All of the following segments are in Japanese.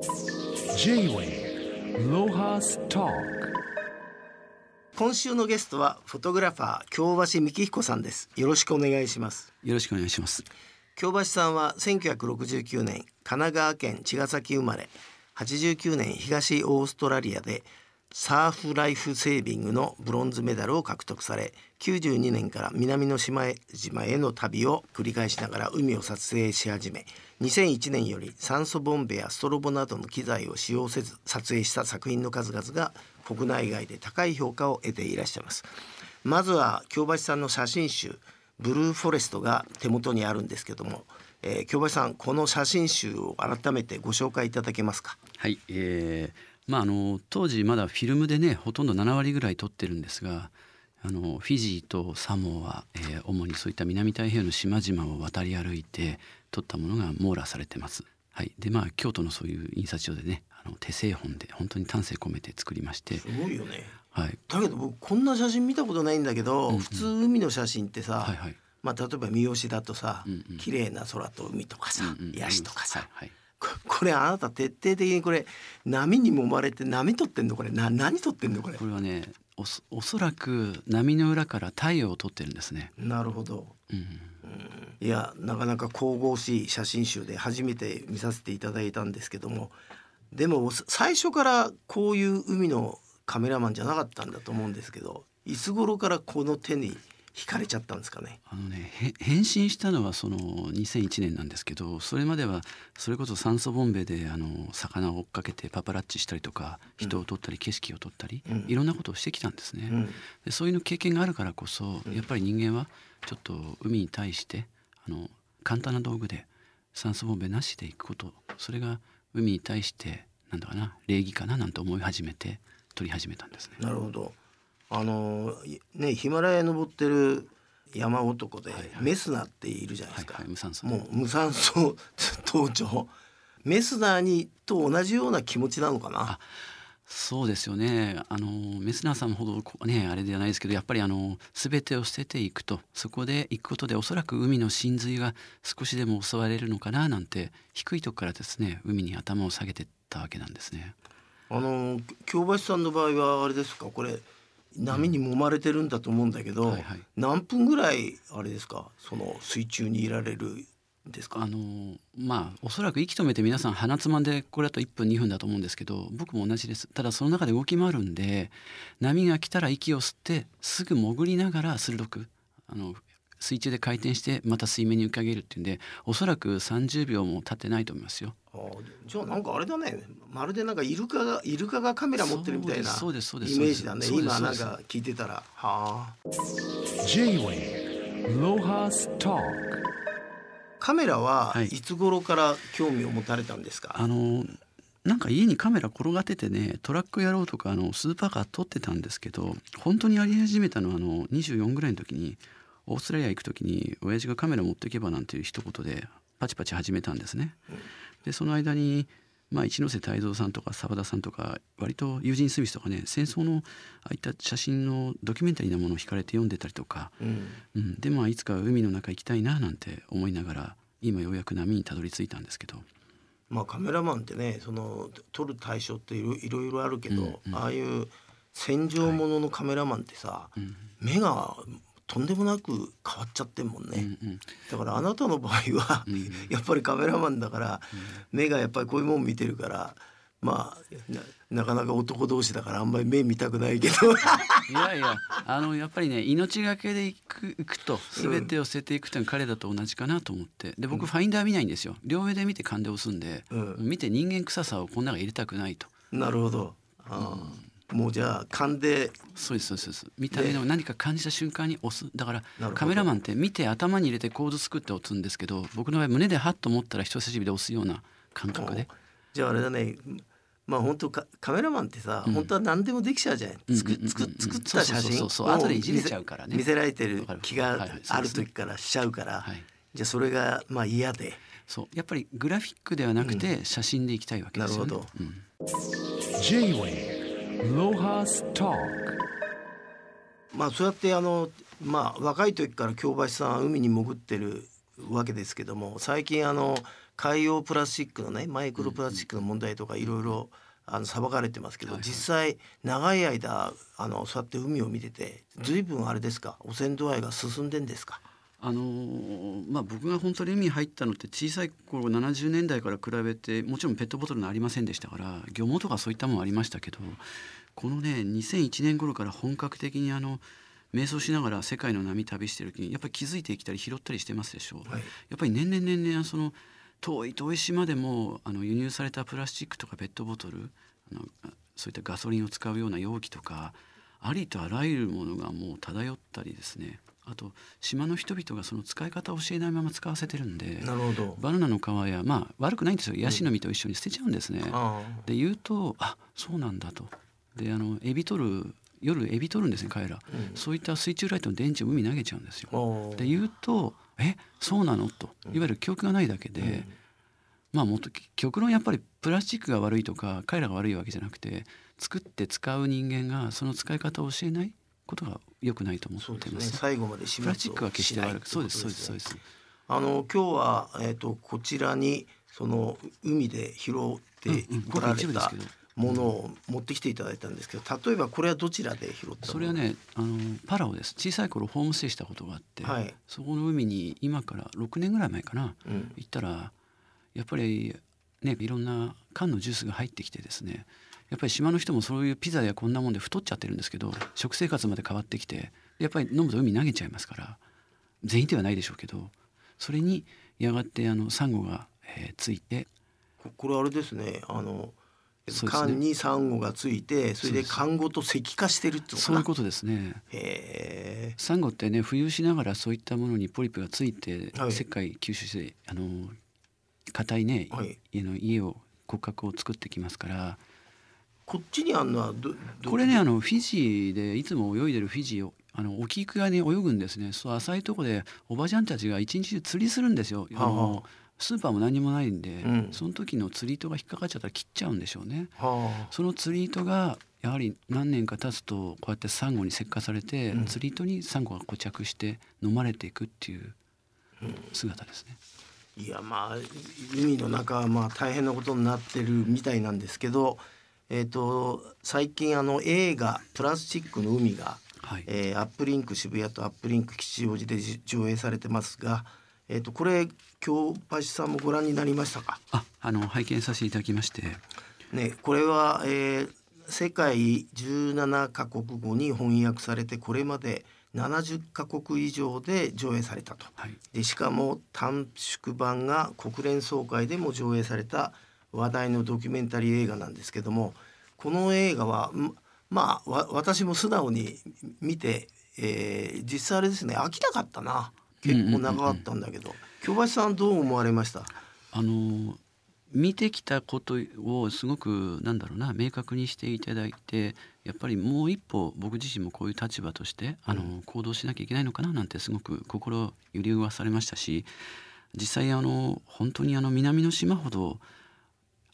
J-Way ロハスト今週のゲストはフォトグラファー京橋幹彦さんです。よろしくお願いします。よろしくお願いします。京橋さんは1969年神奈川県茅ヶ崎生まれ89年東オーストラリアでサーフライフセービングのブロンズメダルを獲得され92年から南の島へ島への旅を繰り返しながら海を撮影し始め2001年より酸素ボンベやストロボなどの機材を使用せず撮影した作品の数々が国内外で高い評価を得ていらっしゃいます。まずは京橋さんの写真集ブルーフォレストが手元にあるんですけども、えー、京橋さんこの写真集を改めてご紹介いただけますか？はい、えーまあ、あの当時まだフィルムでねほとんど7割ぐらい撮ってるんですがあのフィジーとサモア、えー主にそういった南太平洋の島々を渡り歩いて撮ったものが網羅されてます。はい、でまあ京都のそういう印刷所でねあの手製本で本当に丹精込めて作りまして、すごいよね。はい、だけど僕こんな写真見たことないんだけど、うんうん。普通海の写真ってさ、はいはい。まあ、例えば三好だとさ、うんうん。綺麗な空と海とかさ、うんうんヤシとかさ、はいはいここれあなた徹底的にこれ波に揉まれて波撮ってんのこれ。な何撮ってんのこれ。これはねおそおそらく波の裏から太陽を撮ってるんですね。なるほど。うん。いやなかなか神々しい写真集で初めて見させていただいたんですけども。でも最初からこういう海のカメラマンじゃなかったんだと思うんですけどいつ頃からこの手に惹かれちゃったんですかね。あのねへ変身したのはその2001年なんですけどそれまではそれこそ酸素ボンベであの魚を追っかけてパパラッチしたりとか人を撮ったり景色を撮ったり、うんいろんなことをしてきたんですね。うんでそういうの経験があるからこそやっぱり人間はちょっと海に対してあの簡単な道具で酸素ボンベなしで行くことそれが海に対してなんだかな礼儀かななんて思い始めて撮り始めたんですね。なるほどあのねヒマラヤ登ってる山男で、はいはい。メスナーっているじゃないですか、はいはい、無酸素。もう無酸素 登頂メスナーにと同じような気持ちなのかな？あそうですよね。あのメスナーさんほどねあれではないですけどやっぱりあの全てを捨てていくと。そこで行くことでおそらく海の真髄が少しでも襲われるのかななんて低いとこからですね海に頭を下げてったわけなんですね。あの京橋さんの場合はあれですか？これ波に揉まれてるんだと思うんだけど、はいはい。何分ぐらいあれですか？その水中にいられるんですか？あのまあおそらく息止めて皆さん鼻つまんでこれだと1分2分だと思うんですけど僕も同じです。ただその中で動き回るんで波が来たら息を吸ってすぐ潜りながら鋭くあの水中で回転してまた水面に浮かげるっていうんでおそらく30秒も経ってないと思いますよ。あじゃあなんかあれだね。まるでなんかイルカがイルカがカメラ持ってるみたいなそうですそうですイメージだね。今なんか聞いてたら。はあ。J-Way ロハストカメラははい。いつ頃から興味を持たれたんですか、あのなんか家にカメラ転がっててねトラックやろうとかあのスーパーカー撮ってたんですけど本当にやり始めたのはあの24ぐらいの時にオーストラリア行く時に親父がカメラ持っていけばなんていう一言でパチパチ始めたんですね。でその間に、まあ、一ノ瀬泰造さんとか澤田さんとか割とユージン・スミスとかね戦争のああいった写真のドキュメンタリーなものを惹かれて読んでたりとか、うん。うん、でまあいつか海の中行きたいななんて思いながら今ようやく波にたどり着いたんですけど。まあカメラマンってねその撮る対象っていろいろあるけど、うんうん。ああいう戦場もののカメラマンってさ、うん。目がとんでもなく変わっちゃってんもんね、うんうん。だからあなたの場合は、うんやっぱりカメラマンだから、目がやっぱりこういうもん見てるからまあななかなか男同士だからあんまり目見たくないけど。いやいやあのやっぱりね命がけで行く行くと全てを捨てていくっていうのは彼らと同じかなと思って。で僕ファインダー見ないんですよ。両目で見て勘で押すんで、うん。見て人間臭さをこの中に入れたくないと。なるほど、ああもうじゃあ勘でそうですそうですそうです。見た目の何か感じた瞬間に押す。だからカメラマンって見て頭に入れて構図作って押すんですけど僕の場合胸でハッと思ったら人差し指で押すような感覚で。じゃああれだね。まあ本当かカメラマンってさ、うん。本当は何でもできちゃうじゃん、うん作った写真そうそうそうそう後でいじれちゃうからね。見せられてる気がある時からしちゃうから、はい。じゃあそれがまあ嫌で。そう。やっぱりグラフィックではなくて写真でいきたいわけですよね、なるほど。うん、まあそうやってあのまあ若い時から京橋さんは海に潜ってるわけですけども最近あの海洋プラスチックのねマイクロプラスチックの問題とかいろいろあの裁かれてますけど、はいはい。実際長い間あのそうやって海を見てて随分あれですか？汚染度合いが進んでんですか？あのーまあ、僕が本当に海に入ったのって小さい頃70年代から比べてもちろんペットボトルのありませんでしたから漁網とかそういったものありましたけどこのね2001年頃から本格的にあの瞑想しながら世界の波旅してる時にやっぱり気づいてきたり拾ったりしてますでしょう、はい。やっぱり年々年々その遠い遠い島でもあの輸入されたプラスチックとかペットボトルあのそういったガソリンを使うような容器とかありとあらゆるものがもう漂ったりですねあと島の人々がその使い方を教えないまま使わせてるんでなるほど。バナナの皮やまあ悪くないんですよ。ヤシの実と一緒に捨てちゃうんですね。あで言うとあそうなんだと。であのエビ取る夜エビ取るんですね彼ら、うん。そういった水中ライトの電池を海に投げちゃうんですよ。で言うと「えそうなの?」と。いわゆる記憶がないだけで、うん。まあもっと極論やっぱりプラスチックが悪いとか彼らが悪いわけじゃなくて作って使う人間がその使い方を教えないことが良くないと思ってます。ね。最後まで始末をプラスチックは決して悪くしそうですそうですそうです。あの今日は、えー、とこちらにその海で拾ってこられたものを持ってきていただいたんですけど例えばこれはどちらで拾ったの？それはねあのパラオです。小さい頃ホームステイしたことがあって、はい。そこの海に今から6年ぐらい前かな。うん。行ったらやっぱりねいろんな缶のジュースが入ってきてですねやっぱり島の人もそういうピザやこんなもんで太っちゃってるんですけど食生活まで変わってきてやっぱり飲むと海に投げちゃいますから全員ではないでしょうけどそれにやがてあのサンゴが、えーついてここれあれですねあの缶にサンゴがついてそれで缶ごと石化してるってことそういうことですね。サンゴってね浮遊しながらそういったものにポリプがついて、はい。石灰吸収してあの硬いね、はい。家の家を骨格を作ってきますからこっちにあるのはこれねあのフィジーでいつも泳いでるフィジーをあの沖行く側に泳ぐんですね。そう浅いとこでおばちゃんたちが一日中釣りするんですよ。あはあ。はのスーパーも何もないんで、うん。その時の釣り糸が引っかかっちゃったら切っちゃうんでしょうね。はあ。その釣り糸がやはり何年か経つとこうやってサンゴに石化されて、うん。釣り糸にサンゴが固着して飲まれていくっていう姿ですね。いやまあ海の中はまあ大変なことになってるみたいなんですけど、えー、と最近あの映画「プラスチックの海が」はい。えーアップリンク渋谷とアップリンク吉祥寺でじ上映されてますが、えー、とこれ京橋さんもご覧になりましたか？あ、あの拝見させていただきまして、ね、これは、えー世界17カ国語に翻訳されてこれまで70カ国以上で上映されたと。はい。でしかも短縮版が国連総会でも上映された話題のドキュメンタリー映画なんですけどもこの映画はんまあわ私も素直に見て、えー実際あれですね飽きなかったな。結構長かったんだけど、京橋さんどう思われました？あの見てきたことをすごくなんだろうな明確にしていただいてやっぱりもう一歩僕自身もこういう立場としてあの、行動しなきゃいけないのかななんてすごく心揺り動かされましたし実際あの本当にあの南の島ほど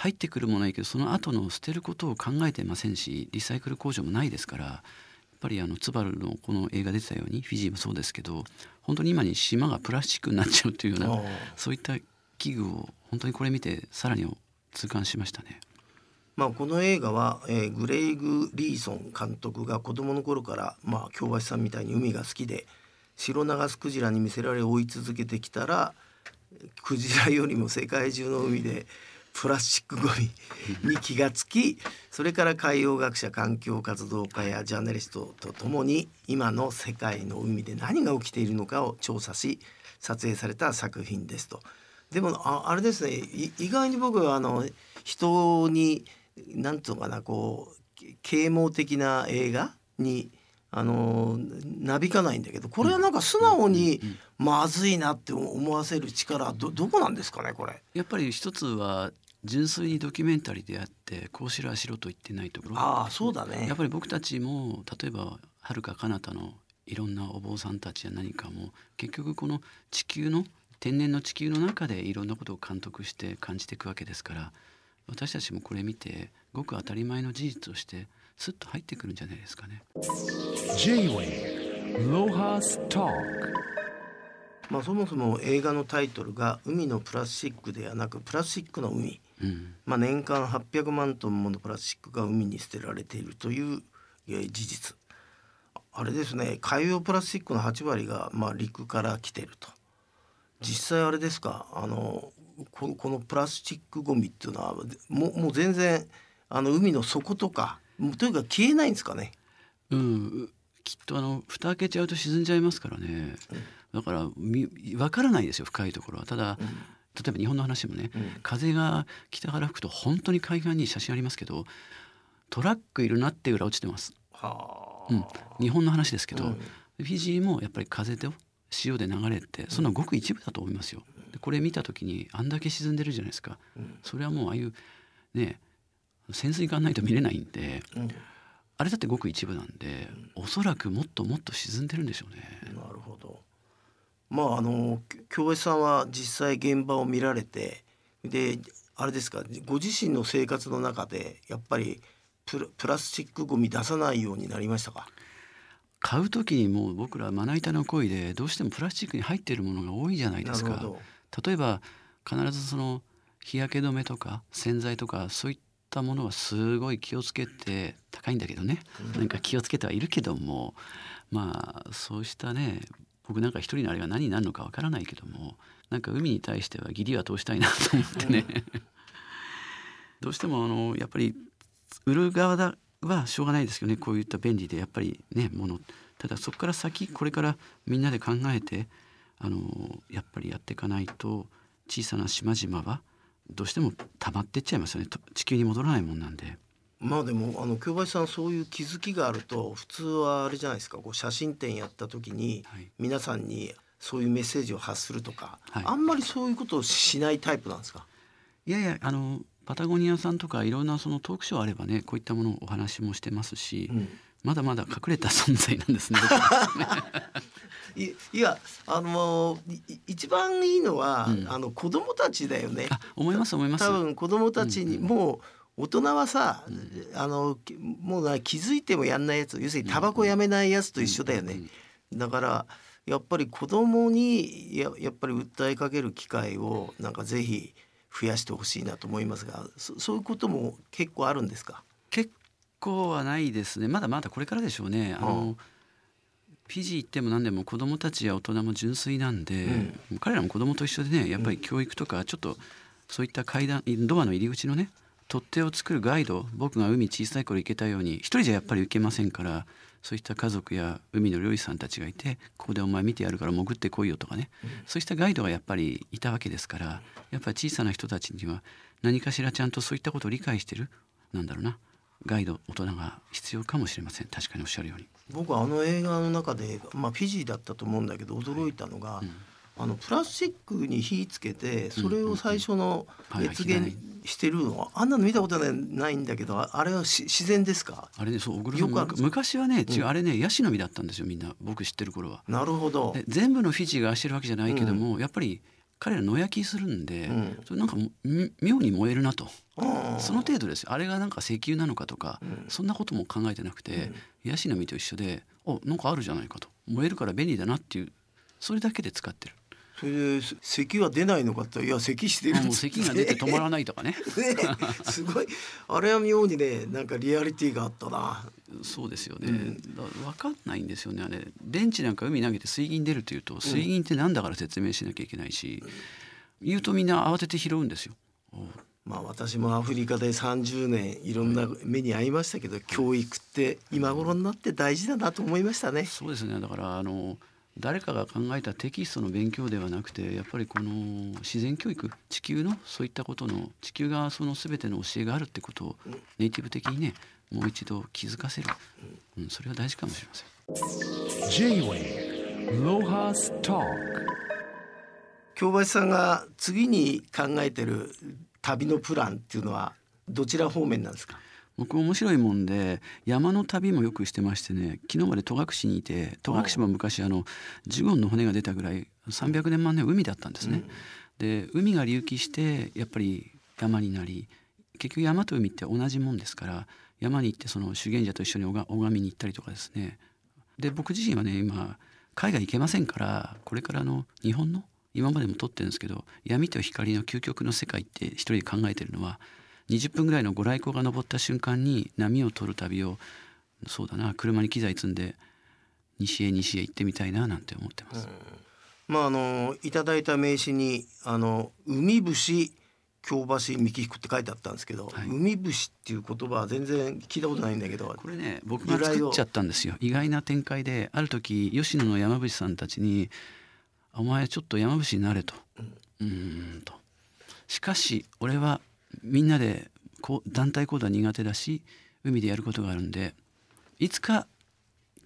入ってくるものないけどその後の捨てることを考えてませんしリサイクル工場もないですからやっぱりあのツバルのこの映画出てたようにフィジーもそうですけど本当に今に島がプラスチックになっちゃうというようなそういった器具を本当にこれ見てさらに痛感しましたね。まあ、この映画は、えーグレイグ・リーソン監督が子供の頃から、まあ、京橋さんみたいに海が好きで白ナガスクジラに見せられ追い続けてきたらクジラよりも世界中の海でプラスチックごみに気がつきそれから海洋学者環境活動家やジャーナリストとともに今の世界の海で何が起きているのかを調査し撮影された作品ですと。でもああれですね意外に僕はあの人になんつうのかなこう啓蒙的な映画にあのなびかないんだけどこれはなんか素直にまずいなって思わせる力はどどこなんですかねこれ？やっぱり一つは純粋にドキュメンタリーであってこうしろああしろと言ってないところ。ああそうだね。やっぱり僕たちも例えばはるか彼方のいろんなお坊さんたちや何かも結局この地球の天然の地球の中でいろんなことを監督して感じていくわけですから私たちもこれ見てごく当たり前の事実としてスッと入ってくるんじゃないですかね。J-Way Lohas Talk まあそもそも映画のタイトルが海のプラスチックではなくプラスチックの海、うん。まあ年間800万トンものプラスチックが海に捨てられているというえー事実。あれですね。海洋プラスチックの8割がまあ陸から来てると。実際あれですか？あのここのプラスチックゴミっていうのはもうもう全然あの海の底とかもうとにかく消えないんですかね？うん、きっとあの蓋開けちゃうと沈んじゃいますからね、だからみ分からないですよ深いところは。ただ、例えば日本の話もね、うん。風が北から吹くと本当に海岸に写真ありますけどトラックいるなっていうぐらい落ちてます、はうん、日本の話ですけど、うん。フィジーもやっぱり風と潮で流れてそのごく一部だと思いますよ。でこれ見た時にあんだけ沈んでるじゃないですか、うん。それはもうああいうね潜水艦ないと見れないんでうんあれだってごく一部なんで、おそらくもっともっと沈んでるんでしょうね。なるほど。まああのき京橋さんは実際現場を見られてであれですかご自身の生活の中でやっぱりプラプラスチックごみ出さないようになりましたか？買う時にもう僕らまな板の恋でどうしてもプラスチックに入っているものが多いじゃないですか例えば必ずその日焼け止めとか洗剤とかそういったものはすごい気をつけて高いんだけどね、なんか気をつけてはいるけどもまあそうしたね僕なんか一人のあれが何になるのかわからないけどもなんか海に対しては義理は通したいなと思ってね、どうしてもあのやっぱり売る側だはしょうがないですけどねこういった便利でやっぱりねものただそこから先これからみんなで考えてあのやっぱりやっていかないと小さな島々はどうしても溜まってっちゃいますよね。と地球に戻らないもんなんで。まあでもあの京橋さんそういう気づきがあると普通はあれじゃないですか。こう写真展やった時にはい。皆さんにそういうメッセージを発するとか、はい。あんまりそういうことをしないタイプなんですか？いやいやあのパタゴニアさんとかいろんなそのトークショーあればねこういったものをお話もしてますし、うんまだまだ隠れた存在なんですね。いいやあのい一番いいのは、うんあの子供たちだよね。あ思います思います。多分子供たちに、うんうんもう大人はさ、あのきもうな気づいてもやんないやつ要するにタバコやめないやつと一緒だよね。うんうんだからやっぱり子供にややっぱり訴えかける機会をなんかぜひ増やしてほしいなと思いますがそそういうことも結構あるんですか？結構はないですね。まだまだこれからでしょうね。あの、フィジー行っても何でも子供たちや大人も純粋なんで、彼らも子供と一緒でねやっぱり教育とかちょっとそういった階段ドアの入り口のね取っ手を作るガイド僕が海小さい頃行けたように一人じゃやっぱり行けませんからそういった家族や海の漁師さんたちがいてここでお前見てやるから潜ってこいよとかね、そうしたガイドがやっぱりいたわけですからやっぱり小さな人たちには何かしらちゃんとそういったことを理解してるなんだろうなガイド大人が必要かもしれません。確かにおっしゃるように。僕はあの映画の中で、まあ、フィジーだったと思うんだけど驚いたのが、あのプラスチックに火つけてそれを最初のはいはい。熱源してるのはあんなの見たことないんだけどああれはし自然ですか？あれねそう小黒さん昔はね違う、うんあれねヤシの実だったんですよみんな。僕知ってる頃は。なるほど。で全部のフィジーがしてるわけじゃないけども、やっぱり彼ら野焼きするんで、うん。それなんかみ妙に燃えるなとその程度ですよ。あれがなんか石油なのかとか、うん。そんなことも考えてなくて、ヤシの実と一緒でおなんかあるじゃないかと。燃えるから便利だなっていうそれだけで使ってる。それでせ咳は出ないのかっていや咳してるあもう咳が出て止まらないとかね。ねすごい。あれは妙にねなんかリアリティがあったな。そうですよね、うん。だ分かんないんですよねあれ。電池なんか海投げて水銀出るというと水銀って何だから説明しなきゃいけないし、言うとみんな慌てて拾うんですよ。おまあ私もアフリカで30年いろんな目に遭いましたけど、教育って今頃になって大事だなと思いましたね。そうですね。だからあの誰かが考えたテキストの勉強ではなくてやっぱりこの自然教育地球のそういったことの地球がその全ての教えがあるってことをネイティブ的にねもう一度気づかせる、うん、それは大事かもしれません。J-Way Lohas Talk 京橋さんが次に考えてる旅のプランっていうのはどちら方面なんですか？僕面白いもんで山の旅もよくしてましてね昨日まで戸隠にいて戸隠も昔あのジュゴンの骨が出たぐらい300年万年海だったんですね。で海が隆起してやっぱり山になり結局山と海って同じもんですから山に行ってその修験者と一緒に拝拝みに行ったりとかですねで僕自身はね今海外行けませんからこれからの日本の今までも撮ってるんですけど闇と光の究極の世界って一人で考えてるのは20分ぐらいのご来光が昇った瞬間に波を撮る旅をそうだな車に機材積んで西へ西へ行ってみたいななんて思ってます。まああのいただいた名刺にあの海節京橋幹彦って書いてあったんですけど、はい。海節っていう言葉は全然聞いたことないんだけどこれね僕が作っちゃったんですよ。意外な展開である時吉野の山伏さんたちに「お前ちょっと山伏になれ」と「うーん」と「しかし俺はみんなでこう団体行動は苦手だし海でやることがあるんでいつか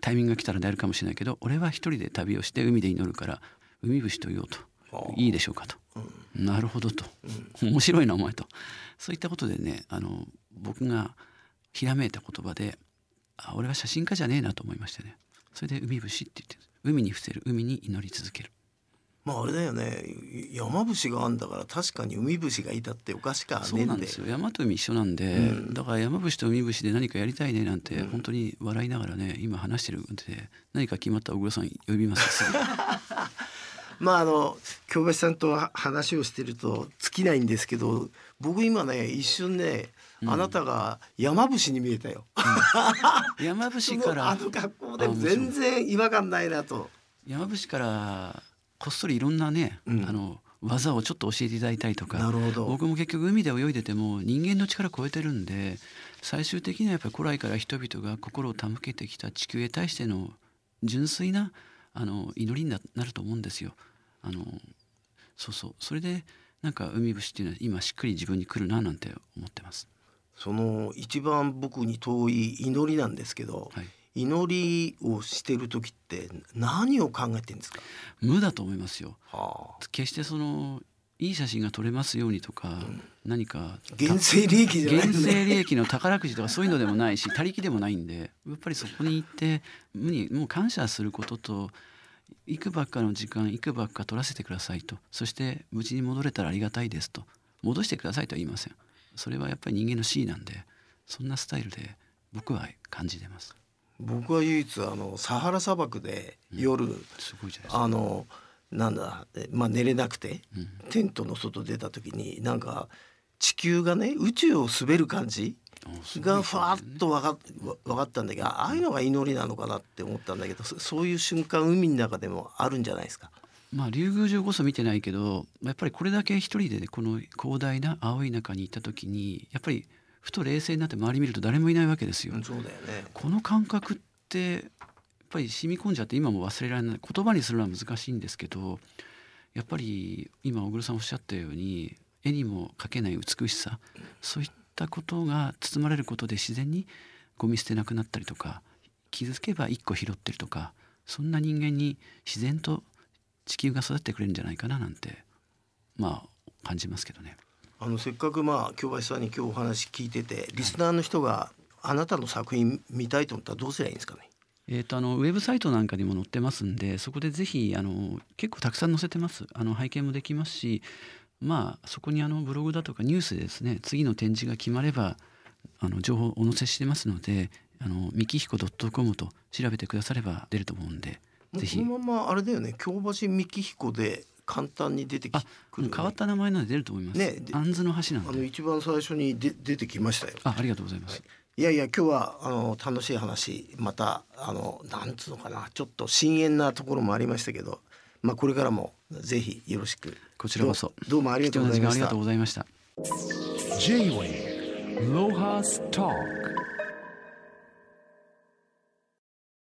タイミングが来たらやるかもしれないけど俺は一人で旅をして海で祈るから海伏と言おうと。いいでしょうかと、なるほどと、面白いなお前と。そういったことでねあの僕がひらめいた言葉であ俺は写真家じゃねえなと思いましてね。それで海伏って言ってる海に伏せる海に祈り続けるまああれだよね。山伏があんだから確かに海伏がいたっておかしかねそうなんですよ。山と海一緒なんで、だから山伏と海伏で何かやりたいねなんて本当に笑いながらね今話してるんで何か決まったら小倉さん呼びます？まああの京橋さんとは話をしてると尽きないんですけど僕今ね一瞬ね、あなたが山伏に見えたよ。山伏そのから あの格好でも全然違和感ないなと。山伏からこっそりいろんなね、うんあの技をちょっと教えていただいたりとかなるほど僕も結局海で泳いでても人間の力超えてるんで最終的にはやっぱり古来から人々が心を手向けてきた地球へ対しての純粋なあの祈りにななると思うんですよ。あのそうそうそれでなんか海伏っていうのは今しっくり自分に来るななんて思ってます。その一番僕に遠い祈りなんですけど、はい祈りをしてる時って何を考えてるんですか？無だと思いますよ。はあ、決してそのいい写真が撮れますようにとか、何か原生利益じゃないね。生利益の宝くじとかそういうのでもないし他力でもないんでやっぱりそこに行って無にもう感謝することといくばっかの時間いくばっか取らせてくださいとそして無事に戻れたらありがたいですと戻してくださいとは言いませんそれはやっぱり人間の C なんでそんなスタイルで僕は感じてます僕は唯一あのサハラ砂漠で夜、すごいじゃないですか。あのなんだえまあ寝れなくて、うん。テントの外出た時になんか地球がね宇宙を滑る感じがふわっと分かっ分かったんだけどああいうのが祈りなのかなって思ったんだけどそそういう瞬間海の中でもあるんじゃないですか。まあ竜宮城こそ見てないけどやっぱりこれだけ一人でこの広大な青い中に行った時にやっぱりふと冷静になって周り見ると誰もいないわけですよ。うんそうだよね。この感覚ってやっぱり染み込んじゃって今も忘れられない言葉にするのは難しいんですけどやっぱり今小黒さんおっしゃったように絵にも描けない美しさそういったことが包まれることで自然にゴミ捨てなくなったりとか気づけば一個拾ってるとかそんな人間に自然と地球が育ってくれるんじゃないかななんてまあ感じますけどね。あのせっかくまあ京橋さんに今日お話聞いててリスナーの人があなたの作品見たいと思ったらどうすればいいんですかね？えー、とあのウェブサイトなんかにも載ってますんでそこでぜひあの結構たくさん載せてます。あの拝見もできますしまあそこにあのブログだとかニュースでですね次の展示が決まればあの情報をお載せしてますのであのみきひこ .com と調べてくだされば出ると思うんでぜひ。このままあれだよね京橋幹彦で簡単に出てきあくるよね、変わった名前なんで出ると思います、ねであんずの橋なんで。あの一番最初にで出てきましたよ。あありがとうございます、いやいや今日はあの楽しい話またあのなんつうのかなちょっと深淵なところもありましたけど、まあこれからもぜひよろしく。こちらこそ。どうどうもありがとうございました。貴重な時間あ